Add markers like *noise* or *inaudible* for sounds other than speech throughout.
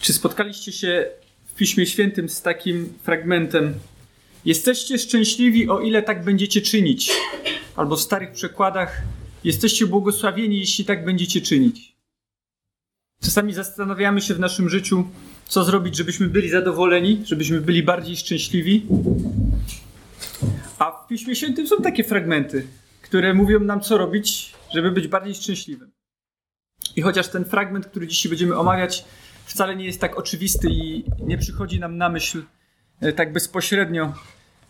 Czy spotkaliście się w Piśmie Świętym z takim fragmentem? Jesteście szczęśliwi, o ile tak będziecie czynić. Albo w starych przekładach, jesteście błogosławieni, jeśli tak będziecie czynić. Czasami zastanawiamy się w naszym życiu, co zrobić, żebyśmy byli zadowoleni, żebyśmy byli bardziej szczęśliwi. A w Piśmie Świętym są takie fragmenty, które mówią nam, co robić, żeby być bardziej szczęśliwym. I chociaż ten fragment, który dzisiaj będziemy omawiać, wcale nie jest tak oczywisty i nie przychodzi nam na myśl e, tak bezpośrednio,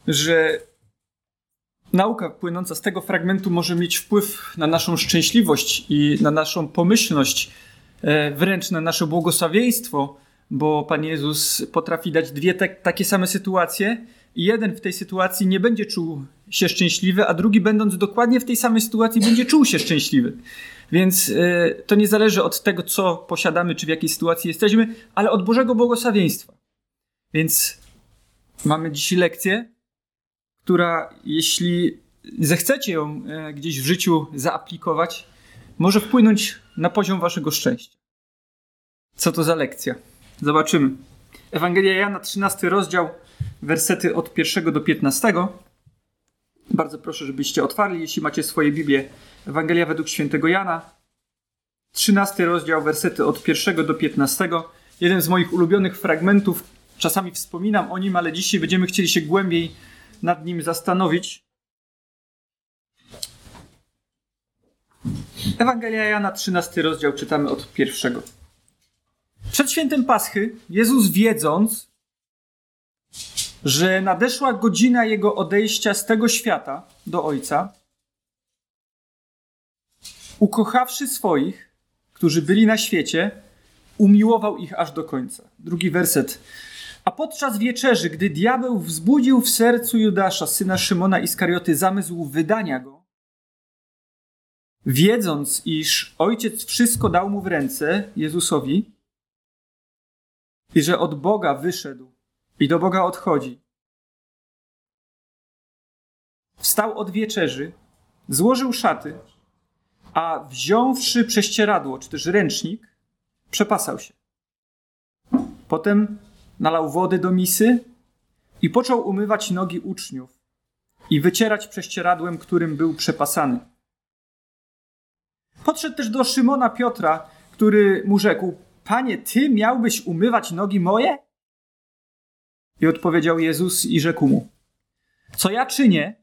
że nauka płynąca z tego fragmentu może mieć wpływ na naszą szczęśliwość i na naszą pomyślność, e, wręcz na nasze błogosławieństwo, bo Pan Jezus potrafi dać dwie te, takie same sytuacje i jeden w tej sytuacji nie będzie czuł się szczęśliwy, a drugi będąc dokładnie w tej samej sytuacji będzie czuł się szczęśliwy. Więc y, to nie zależy od tego, co posiadamy, czy w jakiej sytuacji jesteśmy, ale od Bożego błogosławieństwa. Więc mamy dzisiaj lekcję, która, jeśli zechcecie ją y, gdzieś w życiu zaaplikować, może wpłynąć na poziom waszego szczęścia. Co to za lekcja? Zobaczymy. Ewangelia Jana, 13 rozdział, wersety od 1 do 15. Bardzo proszę, żebyście otwarli, jeśli macie swoje Biblię. Ewangelia według świętego Jana, 13 rozdział, wersety od 1 do 15. Jeden z moich ulubionych fragmentów. Czasami wspominam o nim, ale dzisiaj będziemy chcieli się głębiej nad nim zastanowić. Ewangelia Jana, 13 rozdział, czytamy od pierwszego. Przed świętem Paschy Jezus wiedząc, że nadeszła godzina jego odejścia z tego świata do Ojca, ukochawszy swoich, którzy byli na świecie, umiłował ich aż do końca. Drugi werset. A podczas wieczerzy, gdy diabeł wzbudził w sercu Judasza, syna Szymona Iskarioty, zamysł wydania go, wiedząc, iż ojciec wszystko dał mu w ręce, Jezusowi, i że od Boga wyszedł i do Boga odchodzi. Wstał od wieczerzy, złożył szaty, a wziąwszy prześcieradło, czy też ręcznik, przepasał się. Potem nalał wody do misy i począł umywać nogi uczniów i wycierać prześcieradłem, którym był przepasany. Podszedł też do Szymona Piotra, który mu rzekł: Panie, ty miałbyś umywać nogi moje? I odpowiedział Jezus i rzekł mu: Co ja czynię,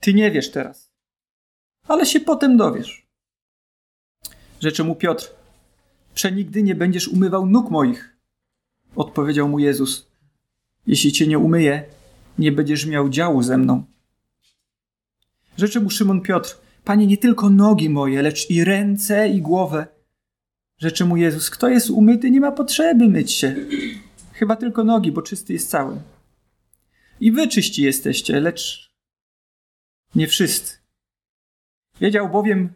ty nie wiesz teraz, ale się potem dowiesz. Rzeczy mu Piotr: Przenigdy nie będziesz umywał nóg moich. Odpowiedział mu Jezus: Jeśli cię nie umyję, nie będziesz miał działu ze mną. Rzeczy mu Szymon Piotr: Panie, nie tylko nogi moje, lecz i ręce i głowę. Rzeczy mu Jezus: Kto jest umyty, nie ma potrzeby myć się. Chyba tylko nogi, bo czysty jest cały. I wy czyści jesteście, lecz nie wszyscy. Wiedział bowiem,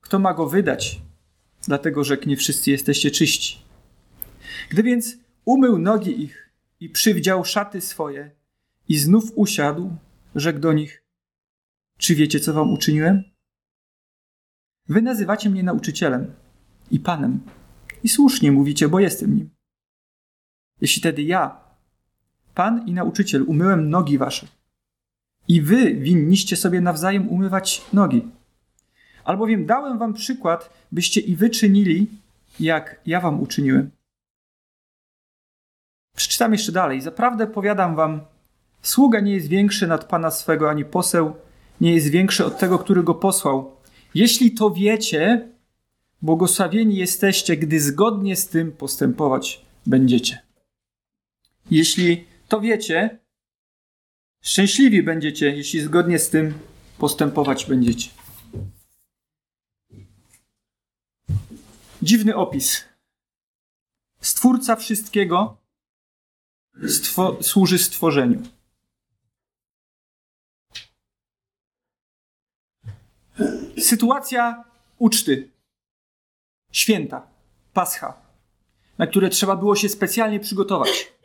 kto ma go wydać, dlatego że nie wszyscy jesteście czyści. Gdy więc umył nogi ich i przywdział szaty swoje i znów usiadł, rzekł do nich: Czy wiecie, co wam uczyniłem? Wy nazywacie mnie nauczycielem i panem. I słusznie mówicie, bo jestem nim. Jeśli tedy ja, pan i nauczyciel, umyłem nogi wasze, i wy winniście sobie nawzajem umywać nogi. Albowiem dałem wam przykład, byście i wy czynili, jak ja wam uczyniłem. Przeczytam jeszcze dalej. Zaprawdę powiadam wam, sługa nie jest większy nad pana swego, ani poseł nie jest większy od tego, który go posłał. Jeśli to wiecie, błogosławieni jesteście, gdy zgodnie z tym postępować będziecie. Jeśli to wiecie, szczęśliwi będziecie, jeśli zgodnie z tym postępować będziecie. Dziwny opis. Stwórca wszystkiego stwo służy stworzeniu. Sytuacja uczty, święta, pascha, na które trzeba było się specjalnie przygotować.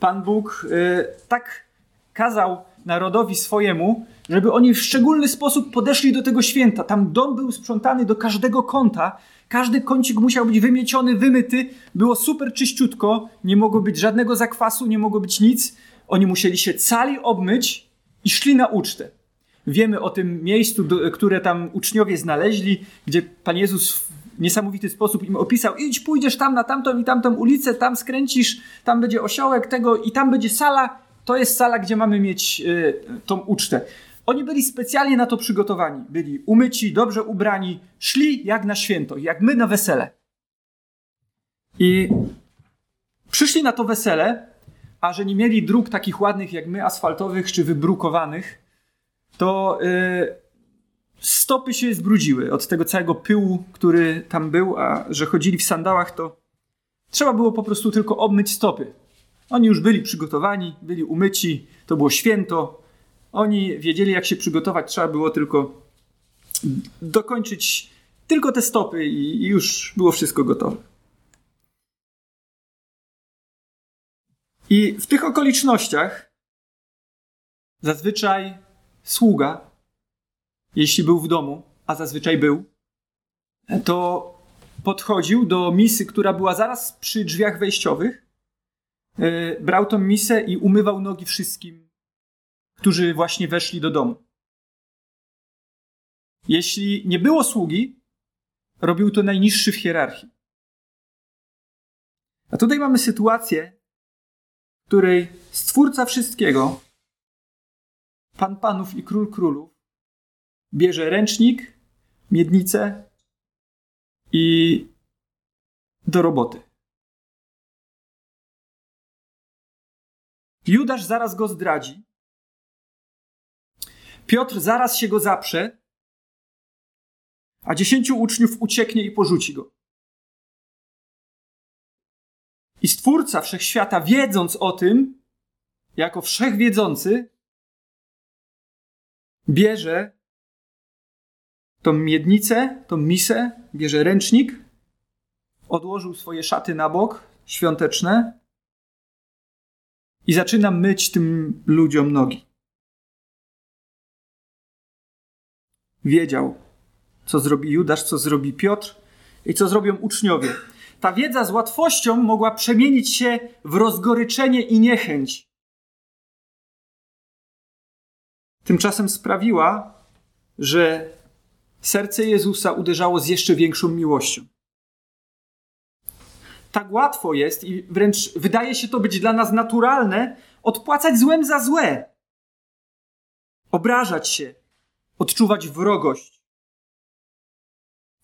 Pan Bóg y, tak kazał narodowi swojemu, żeby oni w szczególny sposób podeszli do tego święta. Tam dom był sprzątany do każdego kąta, każdy kącik musiał być wymieciony, wymyty, było super czyściutko, nie mogło być żadnego zakwasu, nie mogło być nic. Oni musieli się cali obmyć i szli na ucztę. Wiemy o tym miejscu, które tam uczniowie znaleźli, gdzie Pan Jezus niesamowity sposób im opisał: idź, pójdziesz tam na tamtą i tamtą ulicę, tam skręcisz, tam będzie osiołek tego i tam będzie sala. To jest sala, gdzie mamy mieć y, tą ucztę. Oni byli specjalnie na to przygotowani. Byli umyci, dobrze ubrani, szli jak na święto, jak my na wesele. I przyszli na to wesele, a że nie mieli dróg takich ładnych jak my, asfaltowych czy wybrukowanych, to yy, stopy się zbrudziły od tego całego pyłu, który tam był, a że chodzili w sandałach, to trzeba było po prostu tylko obmyć stopy. Oni już byli przygotowani, byli umyci, to było święto. Oni wiedzieli, jak się przygotować, trzeba było tylko dokończyć tylko te stopy i, już było wszystko gotowe. I w tych okolicznościach zazwyczaj sługa, jeśli był w domu, a zazwyczaj był, to podchodził do misy, która była zaraz przy drzwiach wejściowych, e, brał tą misę i umywał nogi wszystkim, którzy właśnie weszli do domu. Jeśli nie było sługi, robił to najniższy w hierarchii. A tutaj mamy sytuację, w której Stwórca wszystkiego, Pan Panów i Król Królów, bierze ręcznik, miednicę i do roboty. Judasz zaraz go zdradzi. Piotr zaraz się go zaprze, a dziesięciu uczniów ucieknie i porzuci go. I Stwórca Wszechświata, wiedząc o tym, jako wszechwiedzący, bierze tą miednicę, tą misę, bierze ręcznik, odłożył swoje szaty na bok, świąteczne i zaczyna myć tym ludziom nogi. Wiedział, co zrobi Judasz, co zrobi Piotr i co zrobią uczniowie. Ta wiedza z łatwością mogła przemienić się w rozgoryczenie i niechęć. Tymczasem sprawiła, że serce Jezusa uderzało z jeszcze większą miłością. Tak łatwo jest i wręcz wydaje się to być dla nas naturalne odpłacać złem za złe, obrażać się, odczuwać wrogość.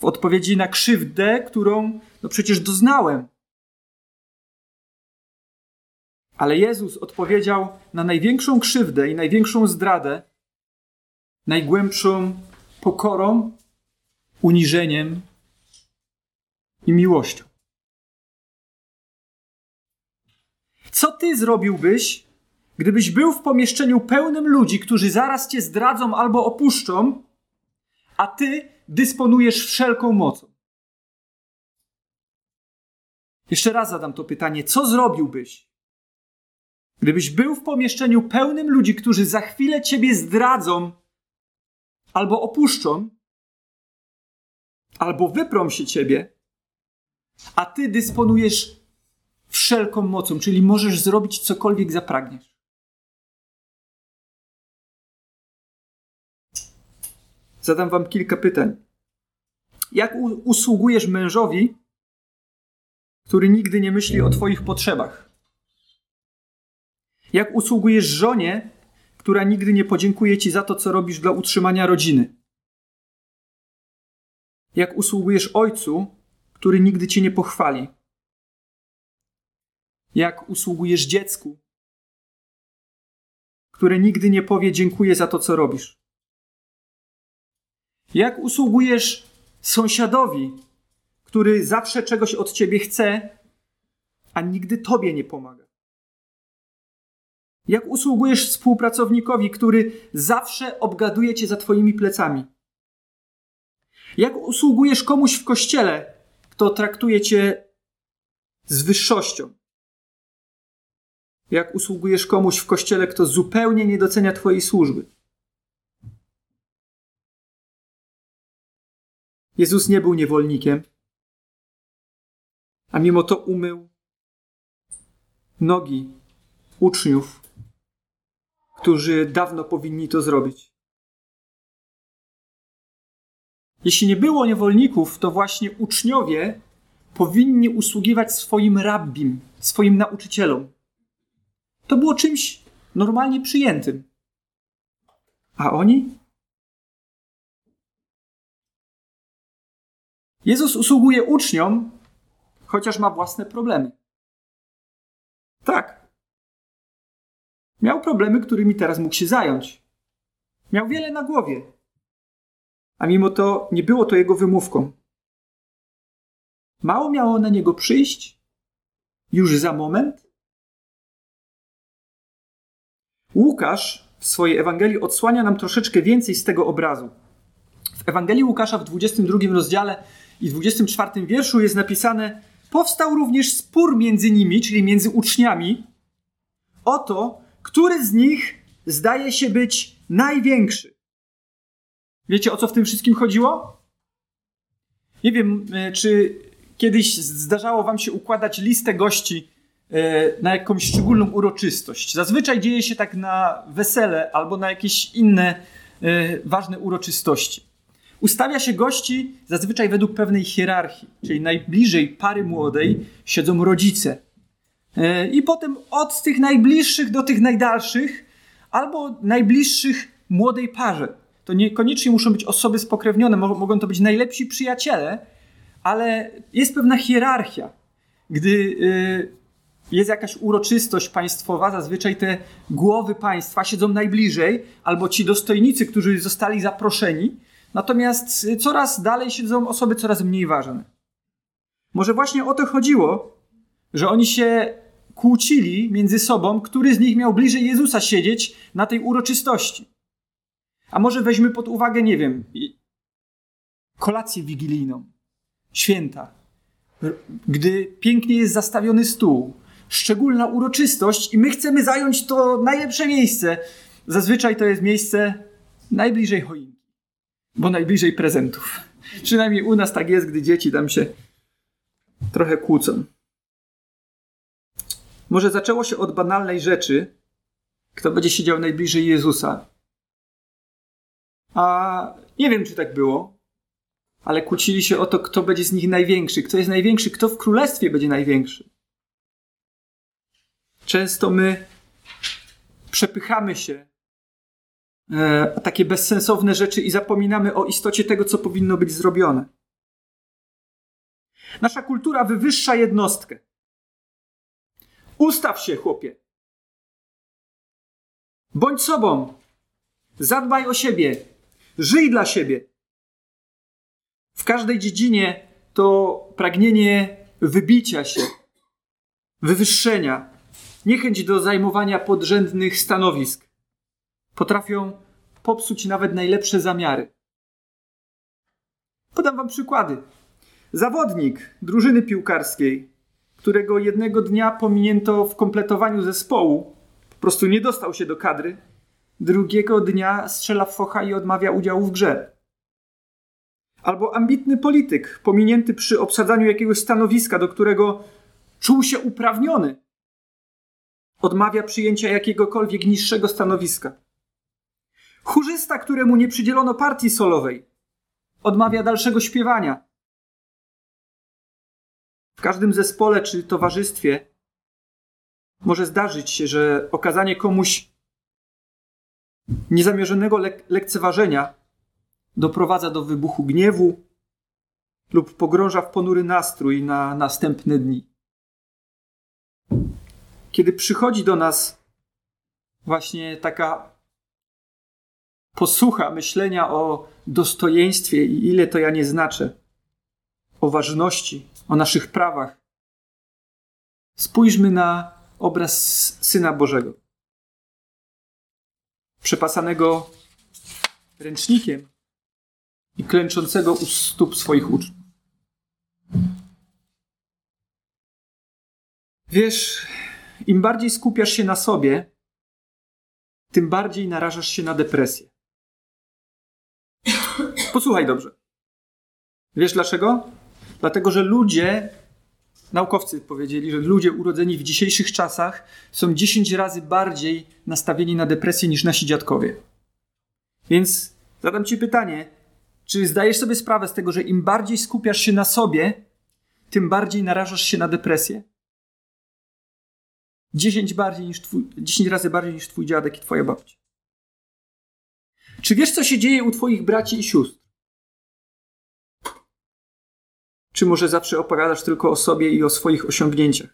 W odpowiedzi na krzywdę, którą no przecież doznałem. Ale Jezus odpowiedział na największą krzywdę i największą zdradę, najgłębszą pokorą, uniżeniem i miłością. Co ty zrobiłbyś, gdybyś był w pomieszczeniu pełnym ludzi, którzy zaraz cię zdradzą albo opuszczą, a ty dysponujesz wszelką mocą? Jeszcze raz zadam to pytanie: co zrobiłbyś, gdybyś był w pomieszczeniu pełnym ludzi, którzy za chwilę ciebie zdradzą albo opuszczą, albo wyprą się ciebie, a ty dysponujesz wszelką mocą, czyli możesz zrobić cokolwiek zapragniesz. Zadam wam kilka pytań. Jak usługujesz mężowi, który nigdy nie myśli o twoich potrzebach? Jak usługujesz żonie, która nigdy nie podziękuje ci za to, co robisz dla utrzymania rodziny. Jak usługujesz ojcu, który nigdy cię nie pochwali. Jak usługujesz dziecku, które nigdy nie powie dziękuję za to, co robisz. Jak usługujesz sąsiadowi, który zawsze czegoś od ciebie chce, a nigdy tobie nie pomaga. Jak usługujesz współpracownikowi, który zawsze obgaduje cię za twoimi plecami? Jak usługujesz komuś w kościele, kto traktuje cię z wyższością? jak usługujesz komuś w kościele, kto zupełnie nie docenia Twojej służby. Jezus nie był niewolnikiem, a mimo to umył nogi uczniów, którzy dawno powinni to zrobić. Jeśli nie było niewolników, to właśnie uczniowie powinni usługiwać swoim rabbim, swoim nauczycielom. To było czymś normalnie przyjętym. A oni? Jezus usługuje uczniom, chociaż ma własne problemy. Tak. Miał problemy, którymi teraz mógł się zająć. Miał wiele na głowie. A mimo to nie było to jego wymówką. Mało miało na niego przyjść? Już za moment? Łukasz w swojej Ewangelii odsłania nam troszeczkę więcej z tego obrazu. W Ewangelii Łukasza w 22 rozdziale i 24 wierszu jest napisane: Powstał również spór między nimi, czyli między uczniami, o to, który z nich zdaje się być największy. Wiecie o co w tym wszystkim chodziło? Nie wiem, e, czy kiedyś zdarzało Wam się układać listę gości e, na jakąś szczególną uroczystość. Zazwyczaj dzieje się tak na wesele albo na jakieś inne e, ważne uroczystości. Ustawia się gości zazwyczaj według pewnej hierarchii, czyli najbliżej pary młodej siedzą rodzice. E, I potem od tych najbliższych do tych najdalszych, albo najbliższych młodej parze. To niekoniecznie muszą być osoby spokrewnione, mogą to być najlepsi przyjaciele, ale jest pewna hierarchia. Gdy e, jest jakaś uroczystość państwowa, zazwyczaj te głowy państwa siedzą najbliżej, albo ci dostojnicy, którzy zostali zaproszeni, Natomiast coraz dalej siedzą osoby coraz mniej ważne. Może właśnie o to chodziło, że oni się kłócili między sobą, który z nich miał bliżej Jezusa siedzieć na tej uroczystości. A może weźmy pod uwagę, nie wiem, kolację wigilijną, święta, gdy pięknie jest zastawiony stół, szczególna uroczystość i my chcemy zająć to najlepsze miejsce. Zazwyczaj to jest miejsce najbliżej choinki bo najbliżej prezentów. Przynajmniej u nas tak jest, gdy dzieci tam się trochę kłócą. Może zaczęło się od banalnej rzeczy, kto będzie siedział najbliżej Jezusa. A nie wiem, czy tak było, ale kłócili się o to, kto będzie z nich największy, kto jest największy, kto w królestwie będzie największy. Często my przepychamy się e, takie bezsensowne rzeczy i zapominamy o istocie tego, co powinno być zrobione. Nasza kultura wywyższa jednostkę. Ustaw się, chłopie. Bądź sobą. Zadbaj o siebie. Żyj dla siebie. W każdej dziedzinie to pragnienie wybicia się, wywyższenia, niechęć do zajmowania podrzędnych stanowisk potrafią popsuć nawet najlepsze zamiary. Podam wam przykłady. Zawodnik drużyny piłkarskiej, którego jednego dnia pominięto w kompletowaniu zespołu, po prostu nie dostał się do kadry, drugiego dnia strzela w focha i odmawia udziału w grze. Albo ambitny polityk, pominięty przy obsadzaniu jakiegoś stanowiska, do którego czuł się uprawniony, odmawia przyjęcia jakiegokolwiek niższego stanowiska. Chórzysta, któremu nie przydzielono partii solowej, odmawia dalszego śpiewania. Każdym zespole czy towarzystwie może zdarzyć się, że okazanie komuś niezamierzonego lek lekceważenia doprowadza do wybuchu gniewu lub pogrąża w ponury nastrój na następne dni. Kiedy przychodzi do nas właśnie taka posłucha myślenia o dostojeństwie i ile to ja nie znaczę, o ważności, o naszych prawach. Spójrzmy na obraz Syna Bożego, przepasanego ręcznikiem i klęczącego u stóp swoich uczniów. Wiesz, im bardziej skupiasz się na sobie, tym bardziej narażasz się na depresję. Posłuchaj dobrze. Wiesz dlaczego? Dlatego, że ludzie, naukowcy powiedzieli, że ludzie urodzeni w dzisiejszych czasach są 10 razy bardziej nastawieni na depresję niż nasi dziadkowie. Więc zadam Ci pytanie: czy zdajesz sobie sprawę z tego, że im bardziej skupiasz się na sobie, tym bardziej narażasz się na depresję? 10, bardziej niż twój, 10 razy bardziej niż twój dziadek i twoja babcia. Czy wiesz, co się dzieje u twoich braci i sióstr? Czy może zawsze opowiadasz tylko o sobie i o swoich osiągnięciach?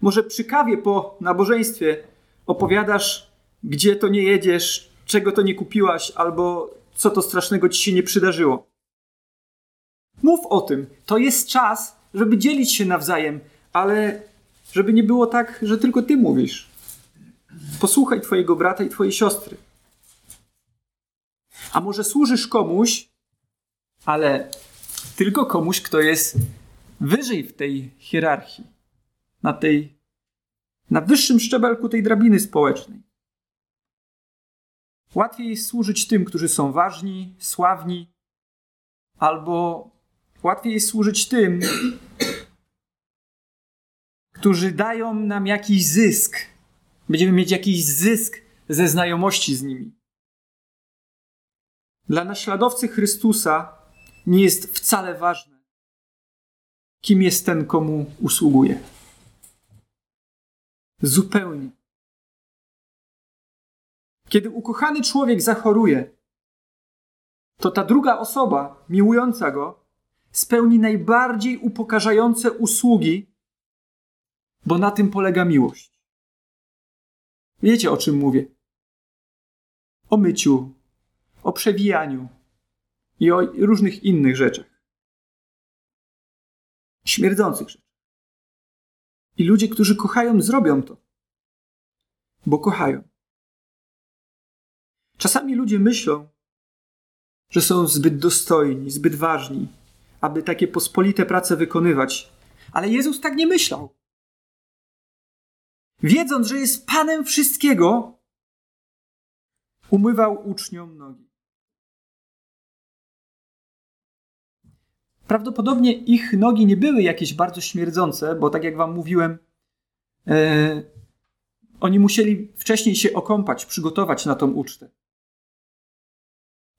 Może przy kawie po nabożeństwie opowiadasz, gdzie to nie jedziesz, czego to nie kupiłaś, albo co to strasznego ci się nie przydarzyło. Mów o tym. To jest czas, żeby dzielić się nawzajem, ale żeby nie było tak, że tylko ty mówisz. Posłuchaj twojego brata i twojej siostry. A może służysz komuś, ale tylko komuś, kto jest wyżej w tej hierarchii, na tej, na wyższym szczebelku tej drabiny społecznej. Łatwiej służyć tym, którzy są ważni, sławni, albo łatwiej służyć tym, którzy dają nam jakiś zysk. Będziemy mieć jakiś zysk ze znajomości z nimi. Dla naśladowcy Chrystusa nie jest wcale ważne, kim jest ten, komu usługuje. Zupełnie. Kiedy ukochany człowiek zachoruje, to ta druga osoba, miłująca go, spełni najbardziej upokarzające usługi, bo na tym polega miłość. Wiecie o czym mówię? O myciu, o przewijaniu i o różnych innych rzeczach. Śmierdzących rzeczach. I ludzie, którzy kochają, zrobią to, bo kochają. Czasami ludzie myślą, że są zbyt dostojni, zbyt ważni, aby takie pospolite prace wykonywać. Ale Jezus tak nie myślał. Wiedząc, że jest Panem wszystkiego, umywał uczniom nogi. Prawdopodobnie ich nogi nie były jakieś bardzo śmierdzące, bo tak jak wam mówiłem, e, oni musieli wcześniej się okąpać, przygotować na tą ucztę.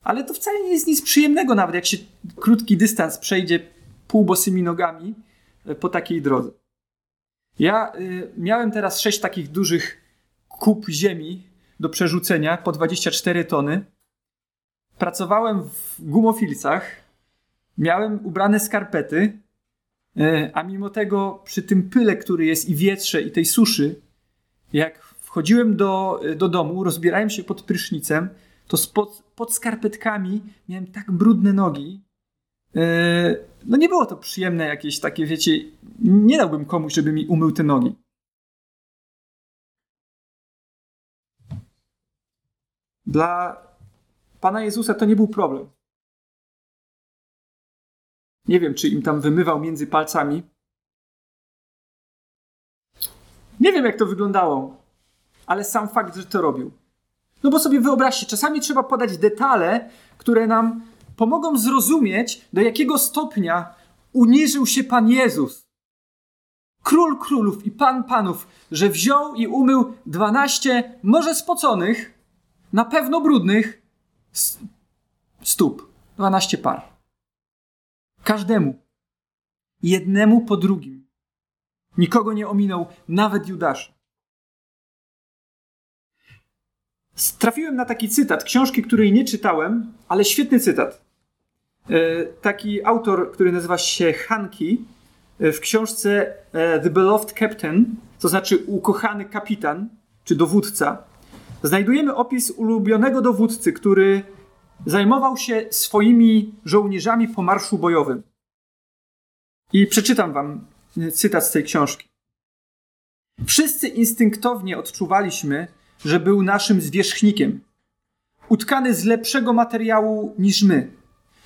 Ale to wcale nie jest nic przyjemnego, nawet jak się krótki dystans przejdzie półbosymi nogami e, po takiej drodze. Ja y, miałem teraz sześć takich dużych kup ziemi do przerzucenia po 24 tony. Pracowałem w gumofilcach, miałem ubrane skarpety, y, a mimo tego przy tym pyle, który jest i wietrze i tej suszy, jak wchodziłem do, do domu, rozbierałem się pod prysznicem, to spod, pod skarpetkami miałem tak brudne nogi. Yy, no nie było to przyjemne jakieś takie, wiecie, nie dałbym komuś, żeby mi umył te nogi. Dla Pana Jezusa to nie był problem. Nie wiem, czy im tam wymywał między palcami. Nie wiem, jak to wyglądało, ale sam fakt, że to robił. No bo sobie wyobraźcie, czasami trzeba podać detale, które nam pomogą zrozumieć, do jakiego stopnia uniżył się Pan Jezus. Król królów i Pan panów, że wziął i umył dwanaście, może spoconych, na pewno brudnych stóp. Dwanaście par. Każdemu. Jednemu po drugim. Nikogo nie ominął, nawet Judasza. Trafiłem na taki cytat, książki, której nie czytałem, ale świetny cytat. E, taki autor, który nazywa się Hanki, e, w książce e, The Beloved Captain, to znaczy ukochany kapitan, czy dowódca, znajdujemy opis ulubionego dowódcy, który zajmował się swoimi żołnierzami po marszu bojowym. I przeczytam wam cytat z tej książki. Wszyscy instynktownie odczuwaliśmy, że był naszym zwierzchnikiem, utkany z lepszego materiału niż my,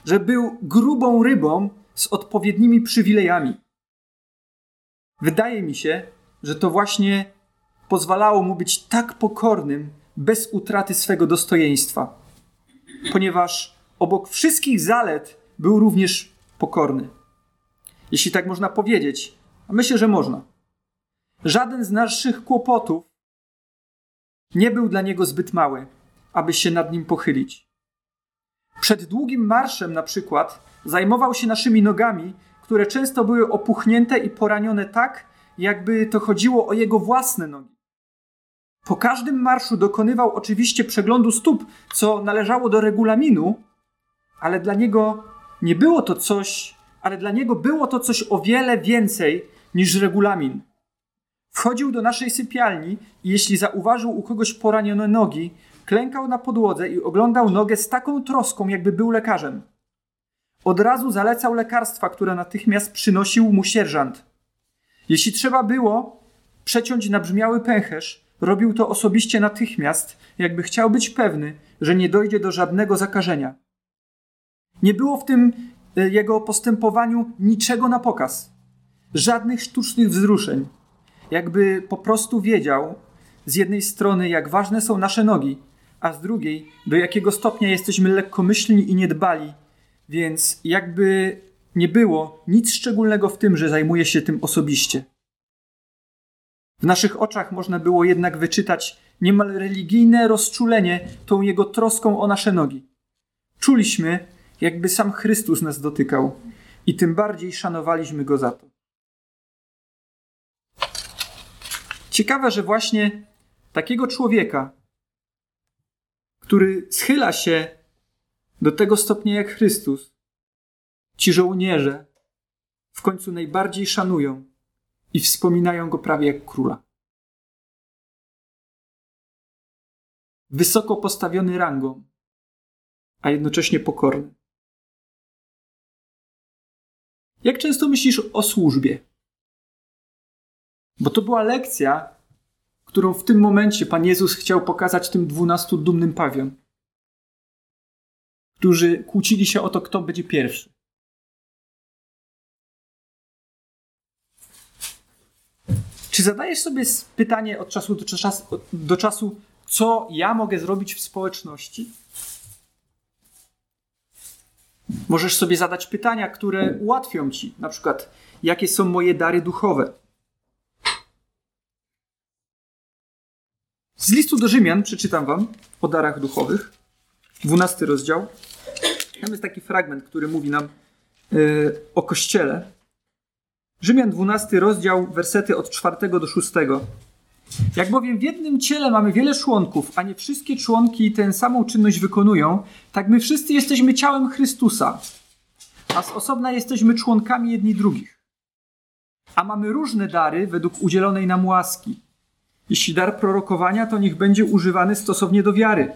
że był grubą rybą z odpowiednimi przywilejami. Wydaje mi się, że to właśnie pozwalało mu być tak pokornym, bez utraty swego dostojeństwa, ponieważ obok wszystkich zalet był również pokorny. Jeśli tak można powiedzieć, a myślę, że można. Żaden z naszych kłopotów nie był dla niego zbyt mały, aby się nad nim pochylić. Przed długim marszem, na przykład, zajmował się naszymi nogami, które często były opuchnięte i poranione tak, jakby to chodziło o jego własne nogi. Po każdym marszu dokonywał oczywiście przeglądu stóp, co należało do regulaminu, ale dla niego nie było to coś, ale dla niego było to coś o wiele więcej niż regulamin. Wchodził do naszej sypialni i jeśli zauważył u kogoś poranione nogi, klękał na podłodze i oglądał nogę z taką troską, jakby był lekarzem. Od razu zalecał lekarstwa, które natychmiast przynosił mu sierżant. Jeśli trzeba było przeciąć nabrzmiały pęcherz, robił to osobiście natychmiast, jakby chciał być pewny, że nie dojdzie do żadnego zakażenia. Nie było w tym e, jego postępowaniu niczego na pokaz, żadnych sztucznych wzruszeń. Jakby po prostu wiedział, z jednej strony, jak ważne są nasze nogi, a z drugiej, do jakiego stopnia jesteśmy lekkomyślni i niedbali. Więc jakby nie było nic szczególnego w tym, że zajmuje się tym osobiście. W naszych oczach można było jednak wyczytać niemal religijne rozczulenie tą jego troską o nasze nogi. Czuliśmy, jakby sam Chrystus nas dotykał i tym bardziej szanowaliśmy go za to. Ciekawe, że właśnie takiego człowieka, który schyla się do tego stopnia jak Chrystus, ci żołnierze w końcu najbardziej szanują i wspominają go prawie jak króla. Wysoko postawiony rangą, a jednocześnie pokorny. Jak często myślisz o służbie? Bo to była lekcja, którą w tym momencie Pan Jezus chciał pokazać tym dwunastu dumnym pawion, którzy kłócili się o to, kto będzie pierwszy. Czy zadajesz sobie pytanie od czasu do czasu, do czasu, co ja mogę zrobić w społeczności? Możesz sobie zadać pytania, które ułatwią ci, na przykład, jakie są moje dary duchowe? Z listu do Rzymian przeczytam wam o darach duchowych. 12 rozdział. Tam jest taki fragment, który mówi nam yy, o kościele. Rzymian 12 rozdział, wersety od 4 do 6. Jak bowiem w jednym ciele mamy wiele członków, a nie wszystkie członki tę samą czynność wykonują, tak my wszyscy jesteśmy ciałem Chrystusa, a z osobna jesteśmy członkami jedni drugich. A mamy różne dary według udzielonej nam łaski. Jeśli dar prorokowania, to niech będzie używany stosownie do wiary.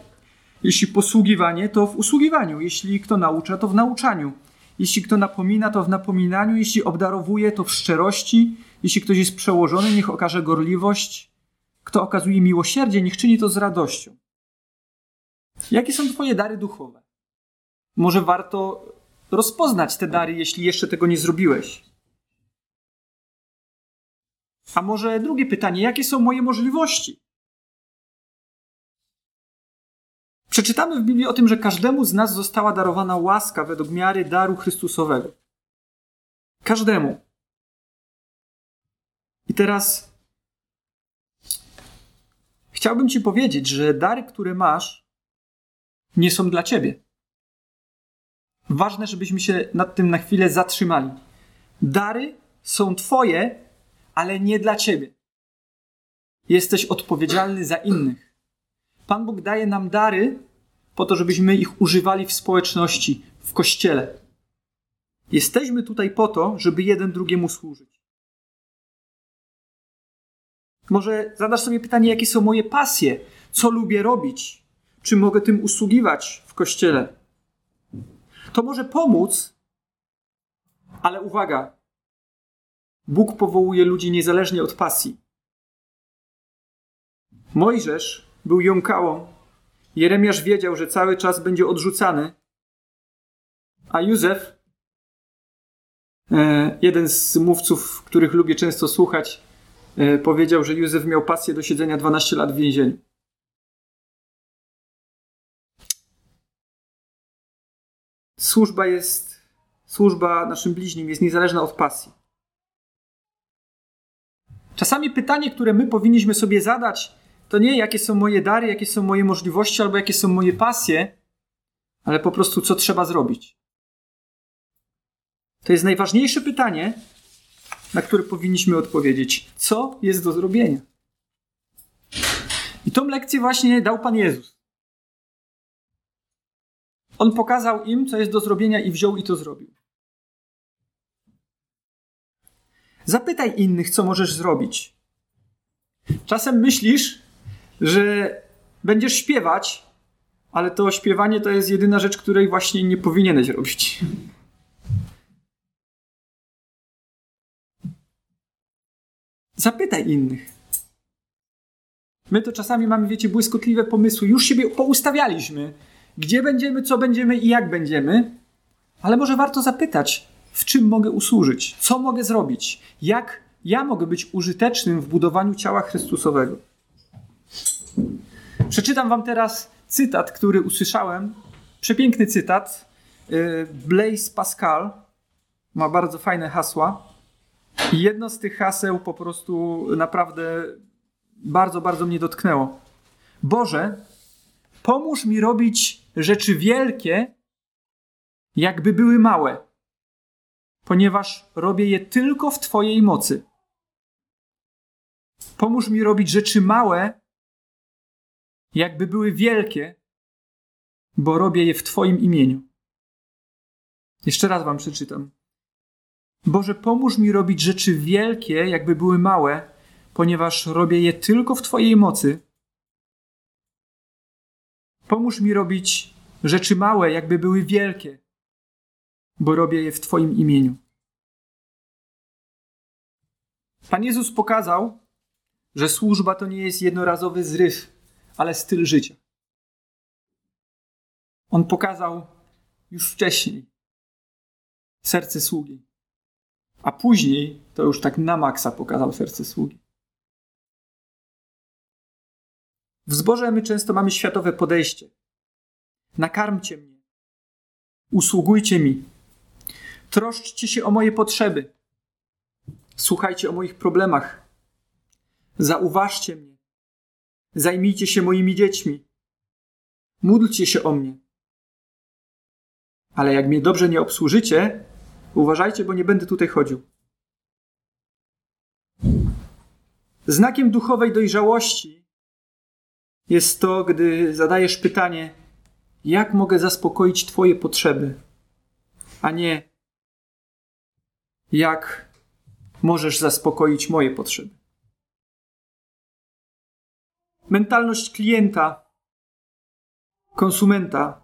Jeśli posługiwanie, to w usługiwaniu. Jeśli kto naucza, to w nauczaniu. Jeśli kto napomina, to w napominaniu. Jeśli obdarowuje, to w szczerości. Jeśli ktoś jest przełożony, niech okaże gorliwość. Kto okazuje miłosierdzie, niech czyni to z radością. Jakie są Twoje dary duchowe? Może warto rozpoznać te dary, jeśli jeszcze tego nie zrobiłeś. A może drugie pytanie, jakie są moje możliwości? Przeczytamy w Biblii o tym, że każdemu z nas została darowana łaska według miary daru Chrystusowego. Każdemu. I teraz chciałbym Ci powiedzieć, że dary, które masz, nie są dla Ciebie. Ważne, żebyśmy się nad tym na chwilę zatrzymali. Dary są Twoje, ale nie dla Ciebie. Jesteś odpowiedzialny za innych. Pan Bóg daje nam dary po to, żebyśmy ich używali w społeczności, w kościele. Jesteśmy tutaj po to, żeby jeden drugiemu służyć. Może zadasz sobie pytanie, jakie są moje pasje, co lubię robić, czy mogę tym usługiwać w kościele. To może pomóc, ale uwaga, Bóg powołuje ludzi niezależnie od pasji. Mojżesz był jąkałą, Jeremiasz wiedział, że cały czas będzie odrzucany, a Józef, e, jeden z mówców, których lubię często słuchać, e, powiedział, że Józef miał pasję do siedzenia 12 lat w więzieniu. Służba jest, służba naszym bliźnim jest niezależna od pasji. Czasami pytanie, które my powinniśmy sobie zadać, to nie jakie są moje dary, jakie są moje możliwości albo jakie są moje pasje, ale po prostu co trzeba zrobić. To jest najważniejsze pytanie, na które powinniśmy odpowiedzieć. Co jest do zrobienia? I tą lekcję właśnie dał Pan Jezus. On pokazał im, co jest do zrobienia i wziął i to zrobił. Zapytaj innych, co możesz zrobić. Czasem myślisz, że będziesz śpiewać, ale to śpiewanie to jest jedyna rzecz, której właśnie nie powinieneś robić. Zapytaj innych. My to czasami mamy, wiecie, błyskotliwe pomysły. Już siebie poustawialiśmy, gdzie będziemy, co będziemy i jak będziemy, ale może warto zapytać, w czym mogę usłużyć, co mogę zrobić, jak ja mogę być użytecznym w budowaniu ciała Chrystusowego. Przeczytam Wam teraz cytat, który usłyszałem. Przepiękny cytat. Y, Blaise Pascal ma bardzo fajne hasła. Jedno z tych haseł po prostu naprawdę bardzo, bardzo mnie dotknęło. Boże, pomóż mi robić rzeczy wielkie, jakby były małe, ponieważ robię je tylko w Twojej mocy. Pomóż mi robić rzeczy małe, jakby były wielkie, bo robię je w Twoim imieniu. Jeszcze raz Wam przeczytam. Boże, pomóż mi robić rzeczy wielkie, jakby były małe, ponieważ robię je tylko w Twojej mocy. Pomóż mi robić rzeczy małe, jakby były wielkie, bo robię je w Twoim imieniu. Pan Jezus pokazał, że służba to nie jest jednorazowy zryw, ale styl życia. On pokazał już wcześniej serce sługi, a później to już tak na maksa pokazał serce sługi. W zborze my często mamy światowe podejście. Nakarmcie mnie, usługujcie mi, troszczcie się o moje potrzeby, słuchajcie o moich problemach, zauważcie mnie, zajmijcie się moimi dziećmi, módlcie się o mnie. Ale jak mnie dobrze nie obsłużycie, uważajcie, bo nie będę tutaj chodził. Znakiem duchowej dojrzałości jest to, gdy zadajesz pytanie, jak mogę zaspokoić Twoje potrzeby, a nie jak możesz zaspokoić moje potrzeby. Mentalność klienta, konsumenta,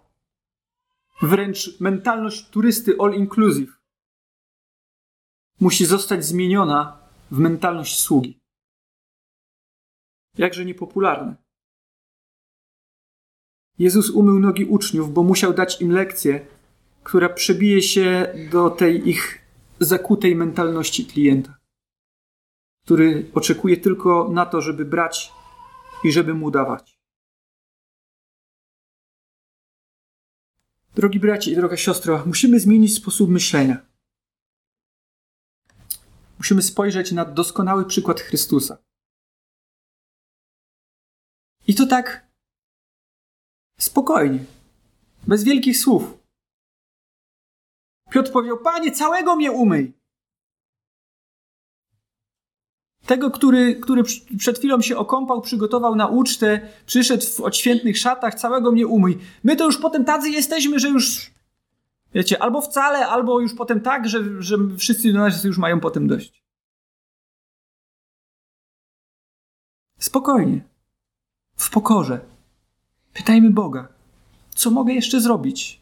wręcz mentalność turysty all inclusive musi zostać zmieniona w mentalność sługi. Jakże niepopularne. Jezus umył nogi uczniów, bo musiał dać im lekcję, która przebije się do tej ich zakutej mentalności klienta, który oczekuje tylko na to, żeby brać i żeby mu dawać. Drogi bracie i droga siostro, musimy zmienić sposób myślenia. Musimy spojrzeć na doskonały przykład Chrystusa. I to tak Spokojnie. Bez wielkich słów. Piotr powiedział: Panie, całego mnie umyj. Tego, który, który przed chwilą się okąpał, przygotował na ucztę, przyszedł w odświętnych szatach, całego mnie umyj. My to już potem tacy jesteśmy, że już, wiecie, albo wcale, albo już potem tak, że, że wszyscy do nas już mają potem dość. Spokojnie. W pokorze. Pytajmy Boga, co mogę jeszcze zrobić,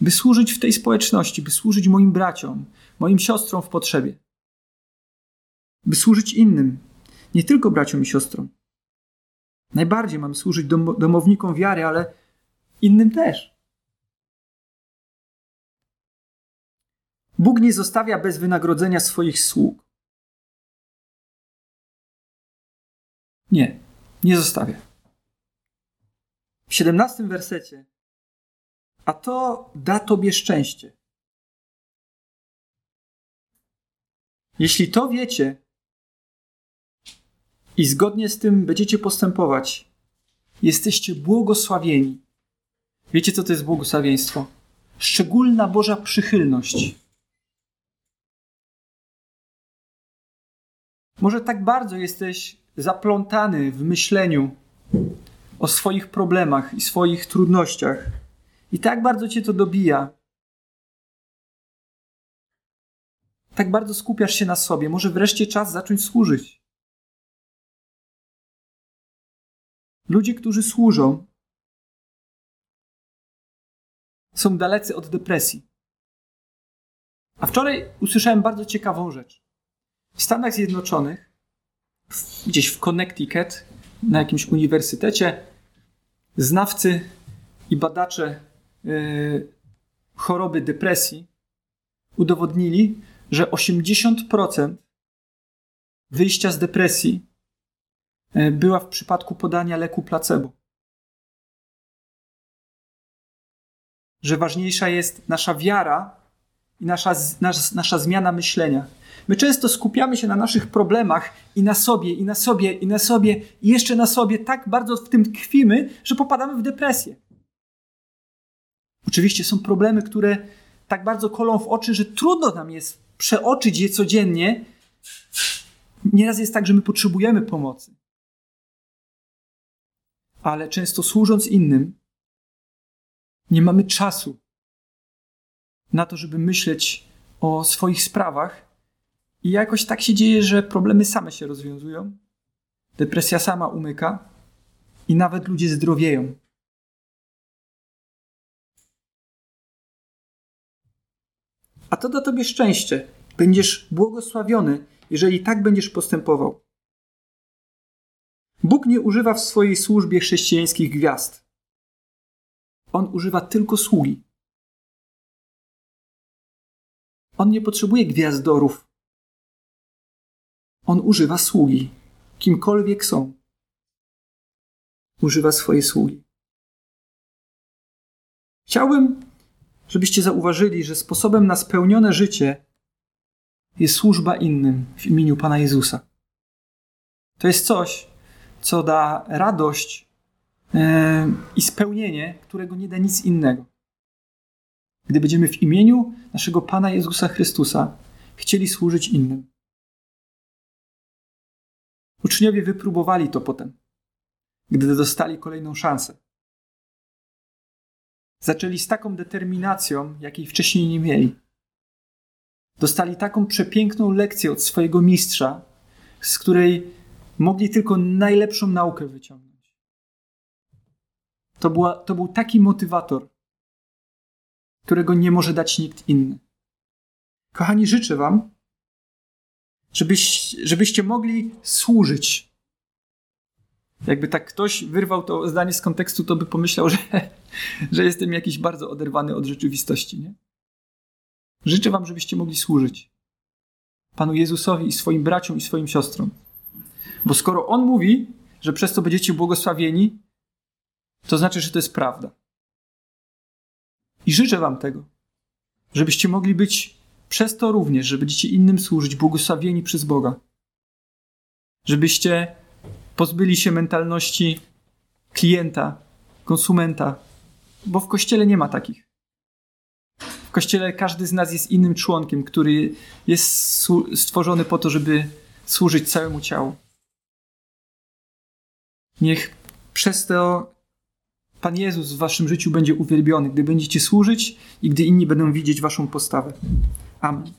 by służyć w tej społeczności, by służyć moim braciom, moim siostrom w potrzebie, by służyć innym, nie tylko braciom i siostrom. Najbardziej mam służyć dom domownikom wiary, ale innym też. Bóg nie zostawia bez wynagrodzenia swoich sług. Nie, nie zostawię. W 17 wersecie. A to da tobie szczęście. Jeśli to wiecie i zgodnie z tym będziecie postępować, jesteście błogosławieni. Wiecie, co to jest błogosławieństwo? Szczególna Boża przychylność. Może tak bardzo jesteś zaplątany w myśleniu o swoich problemach i swoich trudnościach, i tak bardzo cię to dobija. Tak bardzo skupiasz się na sobie. Może wreszcie czas zacząć służyć. Ludzie, którzy służą, są dalecy od depresji. A wczoraj usłyszałem bardzo ciekawą rzecz. W Stanach Zjednoczonych, gdzieś w Connecticut, na jakimś uniwersytecie, znawcy i badacze yy, choroby depresji udowodnili, że 80% wyjścia z depresji była w przypadku podania leku placebo. Że ważniejsza jest nasza wiara i nasza, nasza, nasza zmiana myślenia. My często skupiamy się na naszych problemach i na sobie, i na sobie, i na sobie, i jeszcze na sobie. Tak bardzo w tym tkwimy, że popadamy w depresję. Oczywiście są problemy, które tak bardzo kolą w oczy, że trudno nam jest przeoczyć je codziennie. Nieraz jest tak, że my potrzebujemy pomocy. Ale często służąc innym, nie mamy czasu na to, żeby myśleć o swoich sprawach. I jakoś tak się dzieje, że problemy same się rozwiązują, depresja sama umyka i nawet ludzie zdrowieją. A to da tobie szczęście. Będziesz błogosławiony, jeżeli tak będziesz postępował. Bóg nie używa w swojej służbie chrześcijańskich gwiazd. On używa tylko sługi. On nie potrzebuje gwiazdorów. On używa sługi, kimkolwiek są. Używa swojej sługi. Chciałbym, żebyście zauważyli, że sposobem na spełnione życie jest służba innym w imieniu Pana Jezusa. To jest coś, co da radość yy, i spełnienie, którego nie da nic innego. Gdy będziemy w imieniu naszego Pana Jezusa Chrystusa chcieli służyć innym. Uczniowie wypróbowali to potem, gdy dostali kolejną szansę. Zaczęli z taką determinacją, jakiej wcześniej nie mieli. Dostali taką przepiękną lekcję od swojego mistrza, z której mogli tylko najlepszą naukę wyciągnąć. To, była, to był taki motywator, którego nie może dać nikt inny. Kochani, życzę Wam, żebyś, żebyście mogli służyć. Jakby tak ktoś wyrwał to zdanie z kontekstu, to by pomyślał, *laughs* że, że jestem jakiś bardzo oderwany od rzeczywistości. Nie? Życzę Wam, żebyście mogli służyć Panu Jezusowi i swoim braciom i swoim siostrom. Bo skoro On mówi, że przez to będziecie błogosławieni, to znaczy, że to jest prawda. I życzę Wam tego, żebyście mogli być przez to również, że będziecie innym służyć, błogosławieni przez Boga. Żebyście pozbyli się mentalności klienta, konsumenta, bo w kościele nie ma takich. W kościele każdy z nas jest innym członkiem, który jest stworzony po to, żeby służyć całemu ciału. Niech przez to Pan Jezus w waszym życiu będzie uwielbiony, gdy będziecie służyć i gdy inni będą widzieć waszą postawę. Amen.